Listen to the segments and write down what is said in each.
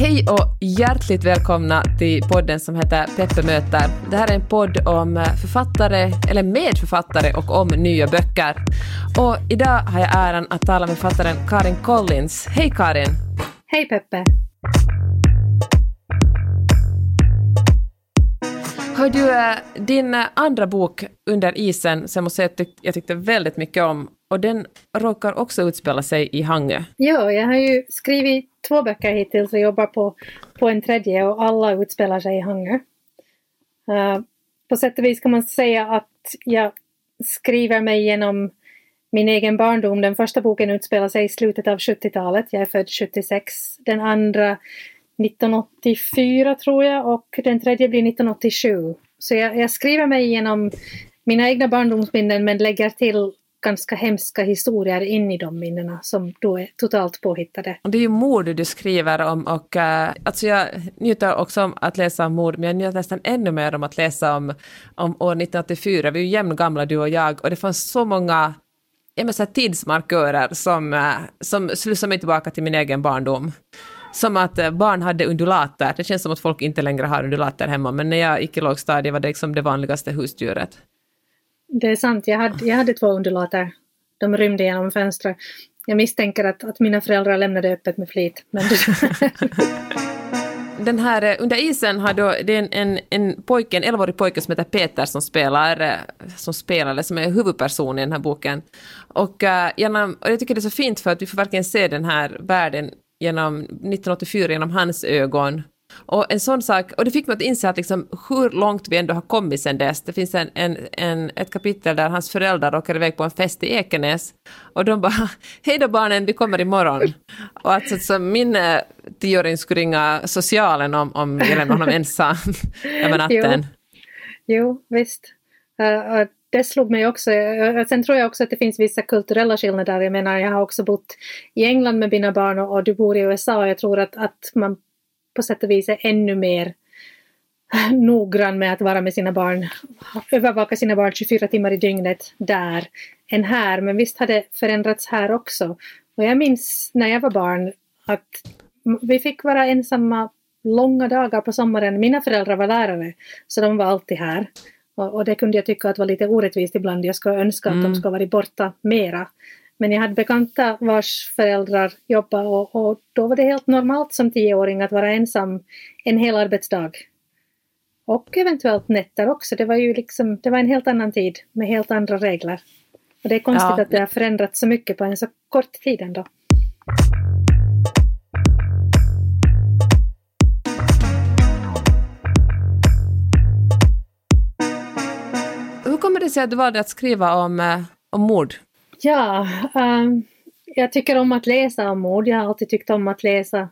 Hej och hjärtligt välkomna till podden som heter Peppe möter. Det här är en podd om författare, eller medförfattare och om nya böcker. Och idag har jag äran att tala med författaren Karin Collins. Hej Karin! Hej Peppe! Hör du, eh, din andra bok Under isen, som jag måste säga att jag tyckte väldigt mycket om, och den råkar också utspela sig i Hangö. Ja, jag har ju skrivit två böcker hittills och jobbar på, på en tredje och alla utspelar sig i Hangö. Uh, eh, på sätt och vis kan man säga att jag skriver mig genom min egen barndom. Den första boken utspelar sig i slutet av 70-talet. Jag är född 76. Den andra 1984 tror jag och den tredje blir 1987. Så jag, jag skriver mig igenom mina egna barndomsminnen men lägger till ganska hemska historier in i de minnena som då är totalt påhittade. Det är ju mord du skriver om och uh, alltså jag njuter också om att läsa om mord men jag njuter nästan ännu mer om att läsa om, om år 1984. Vi är ju jämngamla du och jag och det fanns så många jag menar, tidsmarkörer som, uh, som slussar mig tillbaka till min egen barndom. Som att eh, barn hade undulater. Det känns som att folk inte längre har undulater hemma men när jag gick i lågstadiet var det liksom det vanligaste husdjuret. Det är sant, jag hade, jag hade två undulater. De rymde genom fönstret. Jag misstänker att, att mina föräldrar lämnade öppet med flit. Men den här eh, Under isen har då, det är en, en, en pojke, en 11-årig pojke som heter Peter som spelar, eh, som spelar, eller som är huvudperson i den här boken. Och, uh, genom, och jag tycker det är så fint för att vi får verkligen se den här världen genom 1984 genom hans ögon och en sån sak, och det fick mig att inse att liksom hur långt vi ändå har kommit sen dess. Det finns en, en, en, ett kapitel där hans föräldrar åker iväg på en fest i Ekenäs och de bara ”Hej då barnen, vi kommer imorgon”. Och att alltså, min äh, tioåring skulle ringa socialen om, om jag lämnar honom ensam över natten. Jo, jo visst. Uh, det slog mig också. Sen tror jag också att det finns vissa kulturella skillnader. Jag menar, jag har också bott i England med mina barn och, och du bor i USA. och Jag tror att, att man på sätt och vis är ännu mer noggrann med att vara med sina barn, övervaka sina barn 24 timmar i dygnet där än här. Men visst har det förändrats här också. Och jag minns när jag var barn att vi fick vara ensamma långa dagar på sommaren. Mina föräldrar var lärare så de var alltid här. Och, och det kunde jag tycka att var lite orättvist ibland. Jag skulle önska mm. att de mm. skulle varit borta mera. Men jag hade bekanta vars föräldrar jobbade och, och, då var det helt normalt som tioåring att vara ensam en hel arbetsdag. Och eventuellt nätter också. Det var ju liksom, det var en helt annan tid med helt andra regler. Och det är konstigt ja. att det har förändrats så mycket på en så kort tid ändå. Hur kommer det sig att du valde att skriva om, eh, om mord? Ja, um, jag tycker om att läsa om mord. Jag har alltid tyckt om att läsa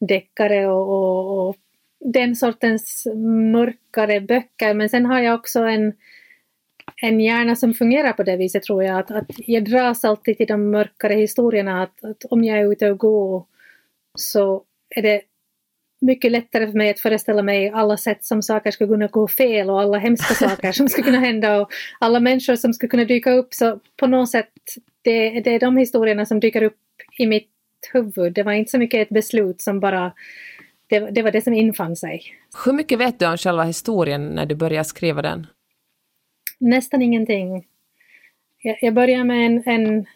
deckare och, och, och den sortens mörkare böcker. Men sen har jag också en, en hjärna som fungerar på det viset tror jag. Att, att jag dras alltid till de mörkare historierna. Att, att om jag är ute och går så är det mycket lättare för mig att föreställa mig alla sätt som saker skulle kunna gå fel och alla hemska saker som skulle kunna hända och alla människor som skulle kunna dyka upp. Så på något sätt, det, det är de historierna som dyker upp i mitt huvud. Det var inte så mycket ett beslut som bara det, det, var det som infann sig. Hur mycket vet du om själva historien när du började skriva den? Nästan ingenting. Jag, jag började med en, en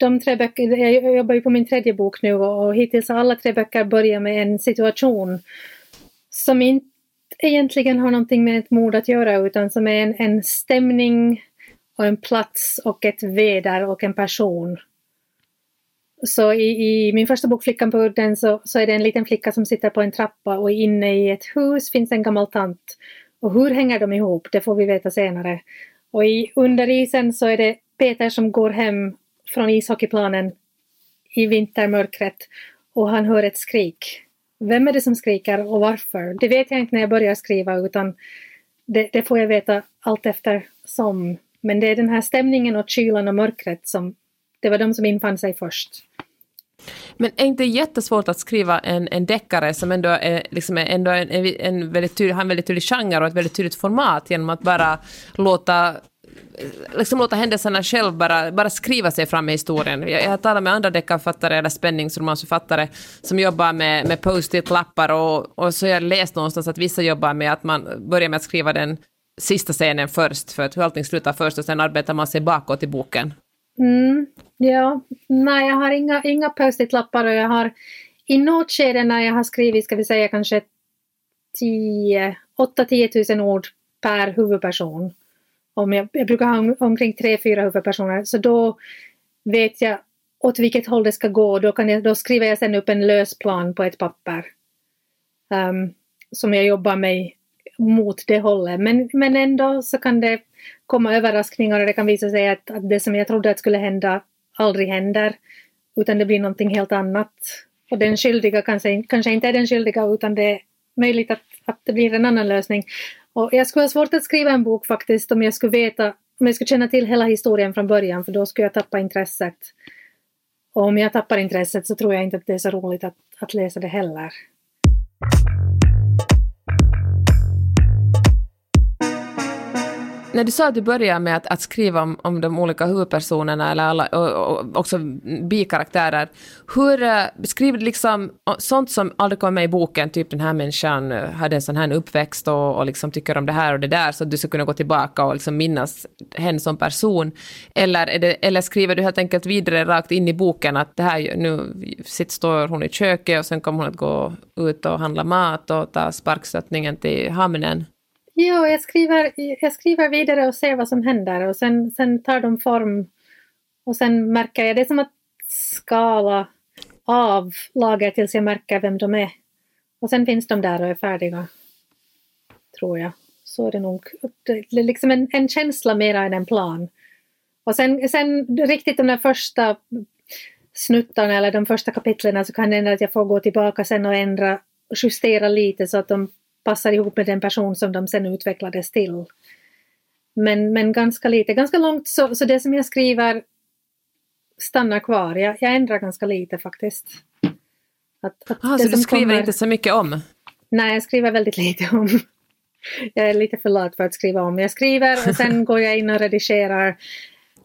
de tre böcker, jag jobbar ju på min tredje bok nu och hittills har alla tre böcker börjat med en situation som inte egentligen har någonting med ett mord att göra utan som är en, en stämning och en plats och ett väder och en person. Så i, i, min första bok Flickan på udden så, så är det en liten flicka som sitter på en trappa och inne i ett hus finns en gammal tant. Och hur hänger de ihop? Det får vi veta senare. Och i Under isen så är det Peter som går hem från ishockeyplanen i vintermörkret och han hör ett skrik. Vem är det som skriker och varför? Det vet jag inte när jag börjar skriva utan det, det får jag veta allt eftersom. Men det är den här stämningen och kylan och mörkret som det var de som infann sig först. Men är inte jättesvårt att skriva en, en deckare som ändå är, liksom är ändå en, en, väldigt tydlig, har en väldigt tydlig genre och ett väldigt tydligt format genom att bara låta liksom låta händelserna själv bara, bara skriva sig fram i historien. Jag, jag har talat med andra deckarförfattare eller spänningsromansförfattare som jobbar med, med post-it-lappar och, och så har jag läst någonstans att vissa jobbar med att man börjar med att skriva den sista scenen först, för att hur allting slutar först och sen arbetar man sig bakåt i boken. Mm, ja, nej jag har inga, inga post-it-lappar och jag har i något skede när jag har skrivit, ska vi säga kanske 8-10 000 ord per huvudperson. Om jag, jag brukar ha omkring 3-4 huvudpersoner, så då vet jag åt vilket håll det ska gå. Då, kan jag, då skriver jag sen upp en lös plan på ett papper. Um, som jag jobbar mig mot det hållet. Men, men ändå så kan det komma överraskningar och det kan visa sig att, att det som jag trodde att skulle hända aldrig händer. Utan det blir någonting helt annat. Och den skyldiga kanske, kanske inte är den skyldiga utan det är möjligt att, att det blir en annan lösning. Och jag skulle ha svårt att skriva en bok faktiskt om jag skulle veta, om jag skulle känna till hela historien från början för då skulle jag tappa intresset. Och om jag tappar intresset så tror jag inte att det är så roligt att, att läsa det heller. När du sa att du började med att, att skriva om, om de olika huvudpersonerna eller alla, och, och också bikaraktärer, hur eh, beskriver du liksom sånt som aldrig kommer med i boken, typ den här människan eh, hade en sån här uppväxt och, och liksom tycker om det här och det där, så att du ska kunna gå tillbaka och liksom minnas henne som person? Eller, det, eller skriver du helt enkelt vidare rakt in i boken att det här, nu sitter, står hon i köket och sen kommer hon att gå ut och handla mat och ta sparkstöttningen till hamnen? Ja, jag skriver, jag skriver vidare och ser vad som händer och sen, sen tar de form och sen märker jag, det är som att skala av lager tills jag märker vem de är. Och sen finns de där och är färdiga. Tror jag. Så är det nog. Det är liksom en, en känsla mera än en plan. Och sen, sen riktigt de där första snuttarna eller de första kapitlen så kan det hända att jag får gå tillbaka sen och ändra och justera lite så att de passar ihop med den person som de sen utvecklades till. Men, men ganska lite, ganska långt så, så det som jag skriver stannar kvar. Jag, jag ändrar ganska lite faktiskt. Att, att ah, så du skriver kommer... inte så mycket om? Nej, jag skriver väldigt lite om. Jag är lite för lat för att skriva om. Jag skriver och sen går jag in och redigerar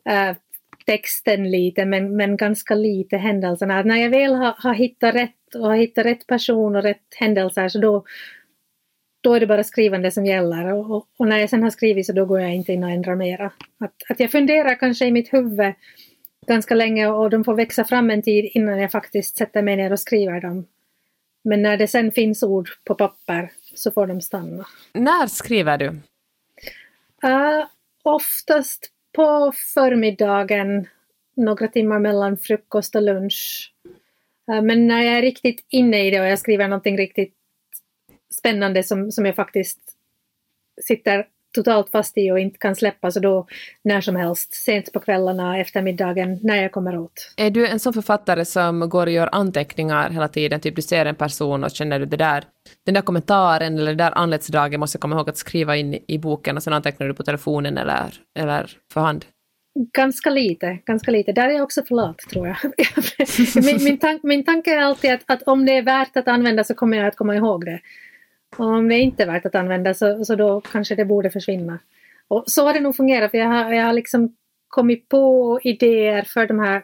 äh, texten lite men, men ganska lite händelserna. När jag väl har, har hittat rätt och har hittat rätt person och rätt händelser så då, då är det bara skrivande som gäller och, och, när jag sen har skrivit så då går jag inte in och ändrar mera. Att, att jag funderar kanske i mitt huvud ganska länge och de får växa fram en tid innan jag faktiskt sätter mig ner och skriver dem. Men när det sen finns ord på papper så får de stanna. När skriver du? Uh, oftast på förmiddagen, några timmar mellan frukost och lunch. Uh, men när jag är riktigt inne i det och jag skriver någonting riktigt spännande som, som jag faktiskt sitter totalt fast i och inte kan släppa så då när som helst, sent på kvällarna, eftermiddagen, när jag kommer åt. Är du en sån författare som går och gör anteckningar hela tiden, typ du ser en person och känner du det där, den där kommentaren eller det där anletsdraget måste jag komma ihåg att skriva in i boken och sen antecknar du på telefonen eller, eller för hand? Ganska lite, ganska lite. Där är jag också för lat tror jag. min, min, tank, min tanke är alltid att, att om det är värt att använda så kommer jag att komma ihåg det. Och om det inte är värt att använda så, så då kanske det borde försvinna. Och så har det nog fungerat för jag har, jag har liksom kommit på idéer för de här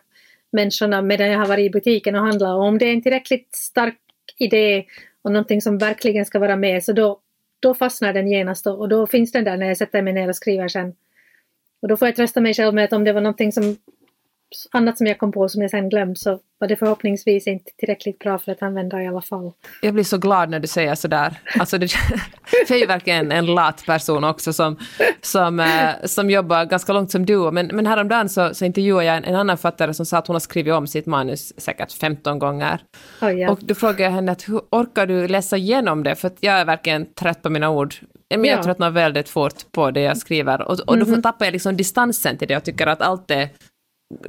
människorna medan jag har varit i butiken och handlat. Och om det är en tillräckligt stark idé och någonting som verkligen ska vara med så då, då fastnar den genast och då finns den där när jag sätter mig ner och skriver sen. Och då får jag trösta mig själv med att om det var någonting som annat som jag kom på som jag sen glömt så var det förhoppningsvis inte tillräckligt bra för att använda i alla fall. Jag blir så glad när du säger sådär. Alltså det, jag är ju verkligen en lat person också som, som, eh, som jobbar ganska långt som du. Men, men häromdagen så, så intervjuade jag en, en annan författare som sa att hon har skrivit om sitt manus säkert 15 gånger. Oh, ja. Och då frågade jag henne att hur orkar du läsa igenom det? För jag är verkligen trött på mina ord. Men jag ja. tröttnar väldigt fort på det jag skriver. Och, och då mm -hmm. tappar jag liksom distansen till det och tycker att allt är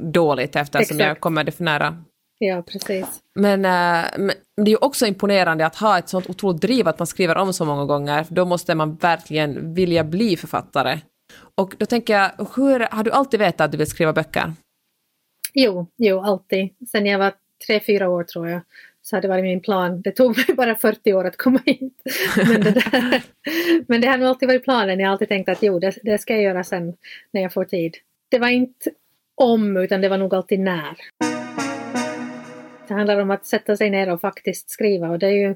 dåligt eftersom Exakt. jag kommer det för nära. Ja, precis. Men, äh, men det är ju också imponerande att ha ett sånt otroligt driv att man skriver om så många gånger. Då måste man verkligen vilja bli författare. Och då tänker jag, hur, har du alltid vetat att du vill skriva böcker? Jo, jo, alltid. Sen jag var tre, fyra år tror jag. så hade det varit min plan. Det tog mig bara 40 år att komma hit. Men det, där, men det har nog alltid varit planen. Jag har alltid tänkt att jo, det, det ska jag göra sen när jag får tid. Det var inte om, utan det var nog alltid när. Det handlar om att sätta sig ner och faktiskt skriva och det är ju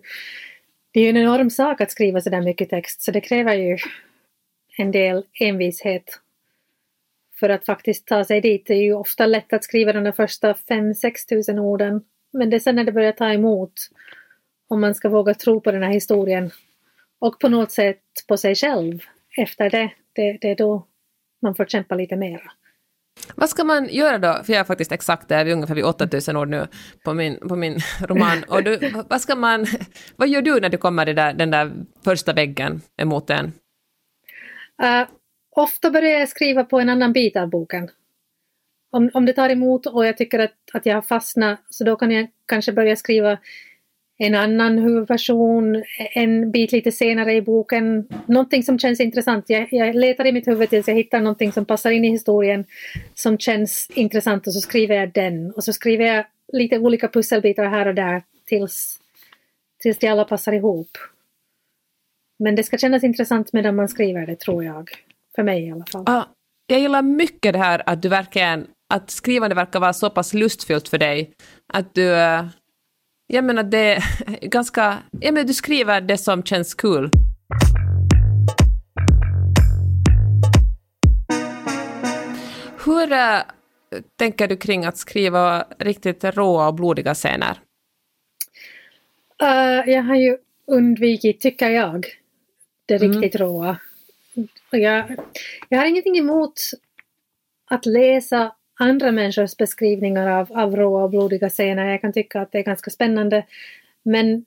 det är en enorm sak att skriva så där mycket text så det kräver ju en del envishet för att faktiskt ta sig dit. Det är ju ofta lätt att skriva de första 5-6 tusen orden men det är sen när det börjar ta emot om man ska våga tro på den här historien och på något sätt på sig själv efter det, det, det är då man får kämpa lite mera. Vad ska man göra då? För jag är faktiskt exakt där, vi är ungefär vid 8000 ord nu på min, på min roman. Och du, vad, ska man, vad gör du när du kommer där, den där första väggen emot en? Uh, ofta börjar jag skriva på en annan bit av boken. Om, om det tar emot och jag tycker att, att jag har fastnat så då kan jag kanske börja skriva en annan huvudperson en bit lite senare i boken. Någonting som känns intressant. Jag, jag letar i mitt huvud tills jag hittar någonting som passar in i historien som känns intressant och så skriver jag den. Och så skriver jag lite olika pusselbitar här och där tills, tills de alla passar ihop. Men det ska kännas intressant medan man skriver det, tror jag. För mig i alla fall. Ah, jag gillar mycket det här att du verkligen, att skrivande verkar vara så pass lustfyllt för dig. Att du eh, jag menar det är ganska... Jag menar, du skriver det som känns kul. Hur äh, tänker du kring att skriva riktigt råa och blodiga scener? Uh, jag har ju undvikit, tycker jag, det mm. riktigt råa. Jag, jag har ingenting emot att läsa andra människors beskrivningar av, av råa och blodiga scener. Jag kan tycka att det är ganska spännande. Men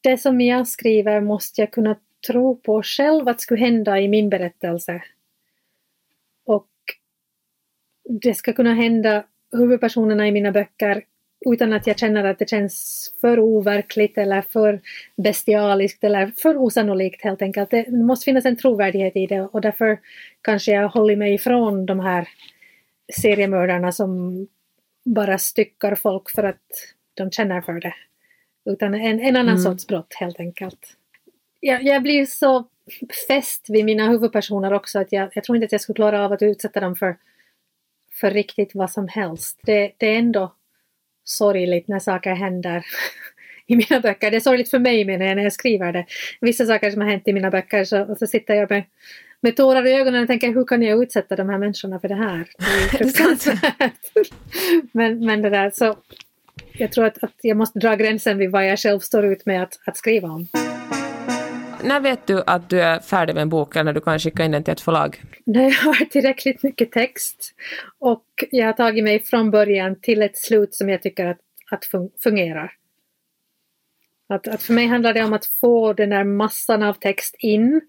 det som jag skriver måste jag kunna tro på själv att skulle hända i min berättelse. Och det ska kunna hända huvudpersonerna i mina böcker utan att jag känner att det känns för overkligt eller för bestialiskt eller för osannolikt helt enkelt. Det måste finnas en trovärdighet i det och därför kanske jag håller mig ifrån de här seriemördarna som bara styckar folk för att de känner för det. Utan en, en annan mm. sorts brott helt enkelt. Jag, jag blir så fäst vid mina huvudpersoner också att jag, jag tror inte att jag skulle klara av att utsätta dem för, för riktigt vad som helst. Det, det är ändå sorgligt när saker händer i mina böcker. Det är sorgligt för mig menar jag när jag skriver det. Vissa saker som har hänt i mina böcker så, så sitter jag med med tårar i ögonen och tänker hur kan jag utsätta de här människorna för det här? Det men, men det där så jag tror att, att jag måste dra gränsen vid vad jag själv står ut med att, att skriva om. När vet du att du är färdig med en bok eller när du kan skicka in den till ett förlag? När jag har tillräckligt mycket text och jag har tagit mig från början till ett slut som jag tycker att, att fungerar. Att, att för mig handlar det om att få den där massan av text in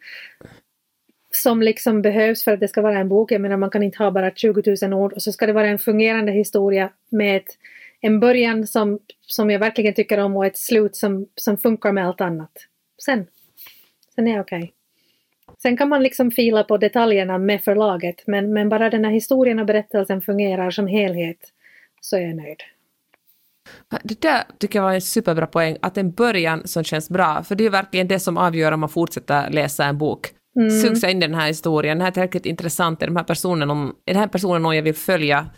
som liksom behövs för att det ska vara en bok. Jag menar man kan inte ha bara 20 000 ord och så ska det vara en fungerande historia med ett, en början som, som jag verkligen tycker om och ett slut som, som funkar med allt annat. Sen, sen är jag okej. Okay. Sen kan man liksom fila på detaljerna med förlaget men, men bara den här historien och berättelsen fungerar som helhet så är jag nöjd. Det där tycker jag var en superbra poäng, att en början som känns bra, för det är verkligen det som avgör om man fortsätter läsa en bok. Mm. Sugs in i den här historien, den här är tillräckligt intressant, är den här personen, om, är den här personen någon jag vill följa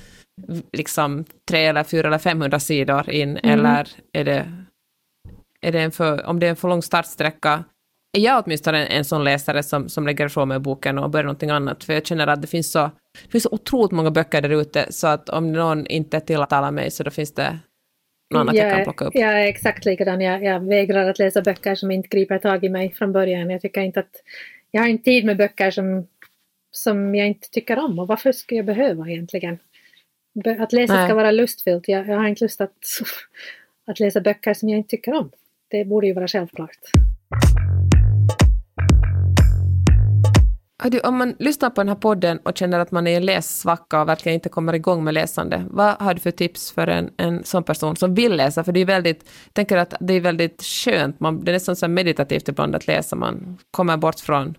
liksom tre eller fyra eller 500 sidor in, mm. eller är det, är det en för, om det är en för lång startsträcka, är jag åtminstone en, en sån läsare som, som lägger ifrån mig boken och börjar någonting annat, för jag känner att det finns så, det finns så otroligt många böcker där ute, så att om någon inte tilltalar mig så då finns det något annat jag, jag kan plocka upp. Jag är exakt likadan, jag, jag vägrar att läsa böcker som inte griper tag i mig från början. Jag tycker inte att jag har inte tid med böcker som, som jag inte tycker om och varför skulle jag behöva egentligen? Att läsa Nej. ska vara lustfyllt. Jag, jag har inte lust att, att läsa böcker som jag inte tycker om. Det borde ju vara självklart. Du, om man lyssnar på den här podden och känner att man är en lässvacka och verkligen inte kommer igång med läsande, vad har du för tips för en, en sån person som vill läsa? För det är väldigt, jag tänker att det är väldigt skönt, man, det är nästan så meditativt ibland att läsa, man kommer bort från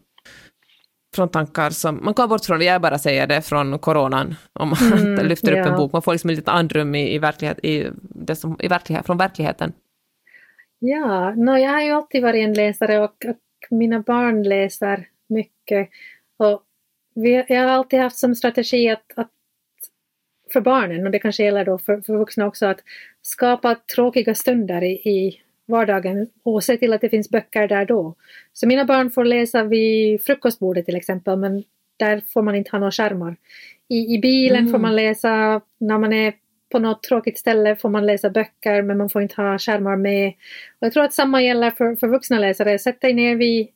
från tankar som, man kommer bort från, jag bara säger det, från coronan, om man mm, lyfter upp ja. en bok, man får liksom lite andrum i, i, verklighet, i, det som, i verklighet, från verkligheten. Ja, no, jag har ju alltid varit en läsare och, och mina barn läser mycket. Och vi, jag har alltid haft som strategi att, att för barnen, och det kanske gäller då för, för vuxna också, att skapa tråkiga stunder i, i vardagen och se till att det finns böcker där då. Så mina barn får läsa vid frukostbordet till exempel, men där får man inte ha några skärmar. I, i bilen mm. får man läsa, när man är på något tråkigt ställe får man läsa böcker men man får inte ha skärmar med. Och jag tror att samma gäller för, för vuxna läsare. Sätt dig ner vid,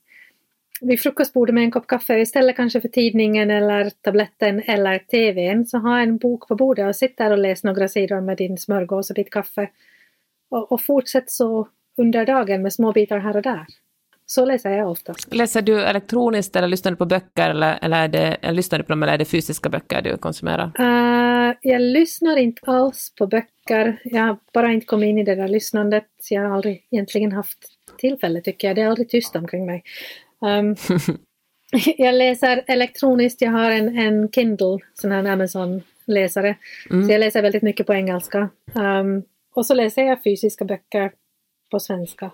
vid frukostbordet med en kopp kaffe istället kanske för tidningen eller tabletten eller tvn. Så ha en bok på bordet och sitt där och läs några sidor med din smörgås och ditt kaffe. Och, och fortsätt så under dagen med små bitar här och där. Så läser jag oftast. Läser du elektroniskt eller lyssnar du på böcker eller, eller, är det, eller lyssnar du på dem eller är det fysiska böcker du konsumerar? Uh, jag lyssnar inte alls på böcker. Jag har bara inte kommit in i det där lyssnandet. Jag har aldrig egentligen haft tillfälle tycker jag. Det är aldrig tyst omkring mig. Um, jag läser elektroniskt. Jag har en, en Kindle, sån här Amazon-läsare. Mm. Så jag läser väldigt mycket på engelska. Um, och så läser jag fysiska böcker på svenska.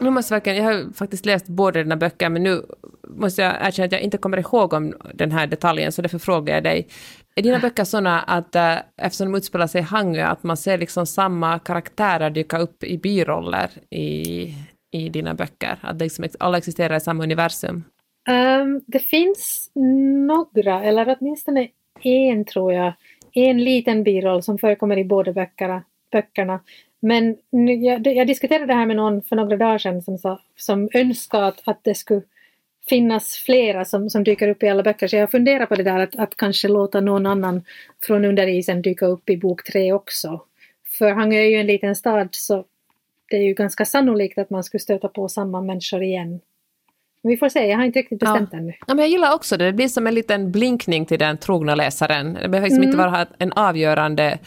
Nu måste jag, jag har faktiskt läst båda dina böcker, men nu måste jag erkänna att jag inte kommer ihåg om den här detaljen, så därför frågar jag dig. Är dina böcker sådana att, äh, eftersom de utspelar sig i Hangö, att man ser liksom samma karaktärer dyka upp i biroller i, i dina böcker? Att liksom, alla existerar i samma universum? Um, det finns några, eller åtminstone en tror jag, en liten biroll som förekommer i båda böckerna. böckerna. Men jag, jag, diskuterade det här med någon för några dagar sedan som, sa, som önskade att, att det skulle finnas flera som, som dyker upp i alla böcker. Så jag funderar på det där att, att kanske låta någon annan från under isen dyka upp i bok tre också. För Hangö är ju en liten stad så det är ju ganska sannolikt att man skulle stöta på samma människor igen. Men vi får se, jag har inte riktigt bestämt ja. ännu. Ja, men jag gillar också det, det blir som en liten blinkning till den trogna läsaren. Det behöver liksom mm. inte vara en avgörande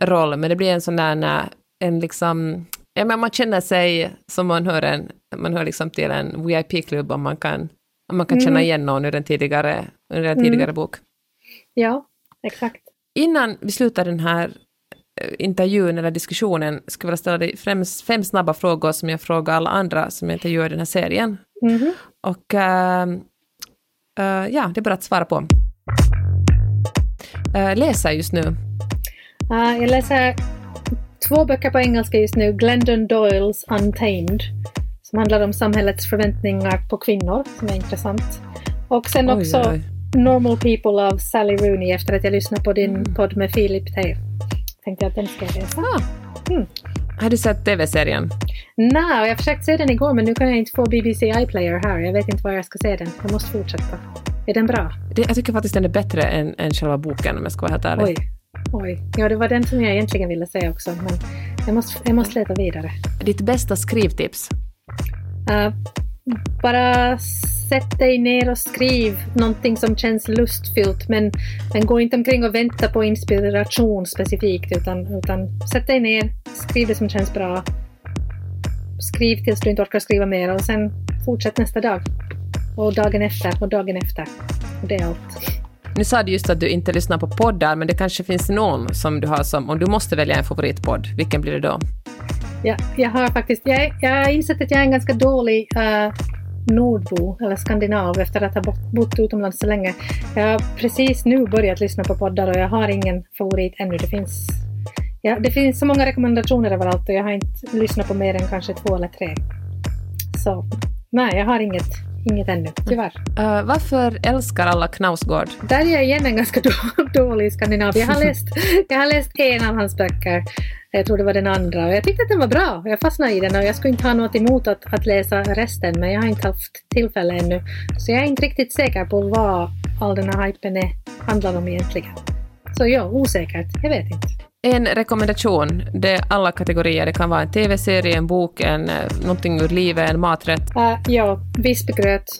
roll, men det blir en sån där en liksom, ja men man känner sig som man hör en, man hör liksom till en VIP-klubb om man kan, om man kan mm. känna igen någon ur en tidigare, ur en tidigare mm. bok. Ja, exakt. Innan vi slutar den här eh, intervjun eller diskussionen skulle jag vilja ställa dig främst fem snabba frågor som jag frågar alla andra som jag intervjuar i den här serien. Mm. Och uh, uh, ja, det är bara att svara på. Uh, läser just nu? jag läser två böcker på engelska just nu, Glendon Doyles Untamed, som handlar om samhällets förväntningar på kvinnor, som är intressant. Och sen oj, också oj. Normal People av Sally Rooney efter att jag lyssnat på din mm. podd med Philip Teir. Tänkte jag att den ska jag läsa. Ah. Mm. Har du sett TV-serien? Nej, jag försökte se den igår men nu kan jag inte få BBC iPlayer här. Jag vet inte var jag ska se den. Jag måste fortsätta. Är den bra? Det, jag tycker faktiskt den är bättre än, än själva boken om jag ska vara helt ärlig. Oj, Oj, ja det var den som jag egentligen ville säga också, men jag måste, jag måste leta vidare. Ditt bästa skrivtips? Uh, bara sätt dig ner och skriv någonting som känns lustfyllt, men, men gå inte omkring och vänta på inspiration specifikt, utan, utan sätt dig ner, skriv det som känns bra. Skriv tills du inte orkar skriva mer och sen fortsätt nästa dag. Och dagen efter och dagen efter. Och det är allt. Nu sa du just att du inte lyssnar på poddar, men det kanske finns någon som du har som, om du måste välja en favoritpodd, vilken blir det då? Ja, jag har faktiskt, jag, jag har insett att jag är en ganska dålig uh, nordbo, eller skandinav, efter att ha bott utomlands så länge. Jag har precis nu börjat lyssna på poddar och jag har ingen favorit ännu. Det finns, ja, det finns så många rekommendationer överallt och jag har inte lyssnat på mer än kanske två eller tre. Så nej, jag har inget Inget ännu, tyvärr. Uh, varför älskar alla Knausgård? Där är jag igen en ganska dålig skandinav. Jag har, läst, jag har läst en av hans böcker. Jag tror det var den andra och jag tyckte att den var bra. Jag fastnade i den och jag skulle inte ha något emot att, att läsa resten men jag har inte haft tillfälle ännu. Så jag är inte riktigt säker på vad all den här hypen är, handlar om egentligen. Så ja, osäkert. Jag vet inte. En rekommendation, det är alla kategorier. Det kan vara en TV-serie, en bok, en, eh, någonting ur livet, en maträtt. Uh, ja, vispgröt.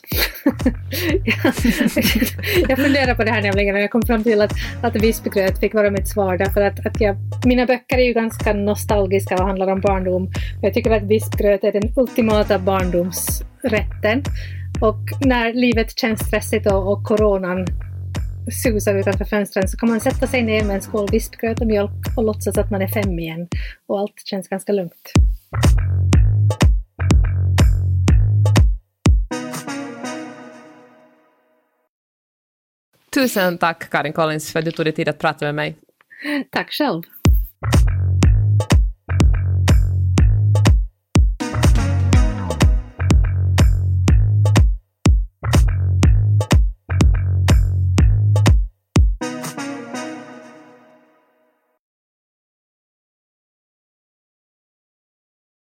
jag funderar på det här nämligen och jag kom fram till att, att vispgröt fick vara mitt svar därför att, att jag, mina böcker är ju ganska nostalgiska och handlar om barndom. Jag tycker att vispgröt är den ultimata barndomsrätten. Och när livet känns stressigt och, och coronan susar utanför fönstren så kan man sätta sig ner med en skål vispgröt och mjölk och låtsas att man är fem igen. Och allt känns ganska lugnt. Tusen tack Karin Collins för att du tog dig tid att prata med mig. Tack själv.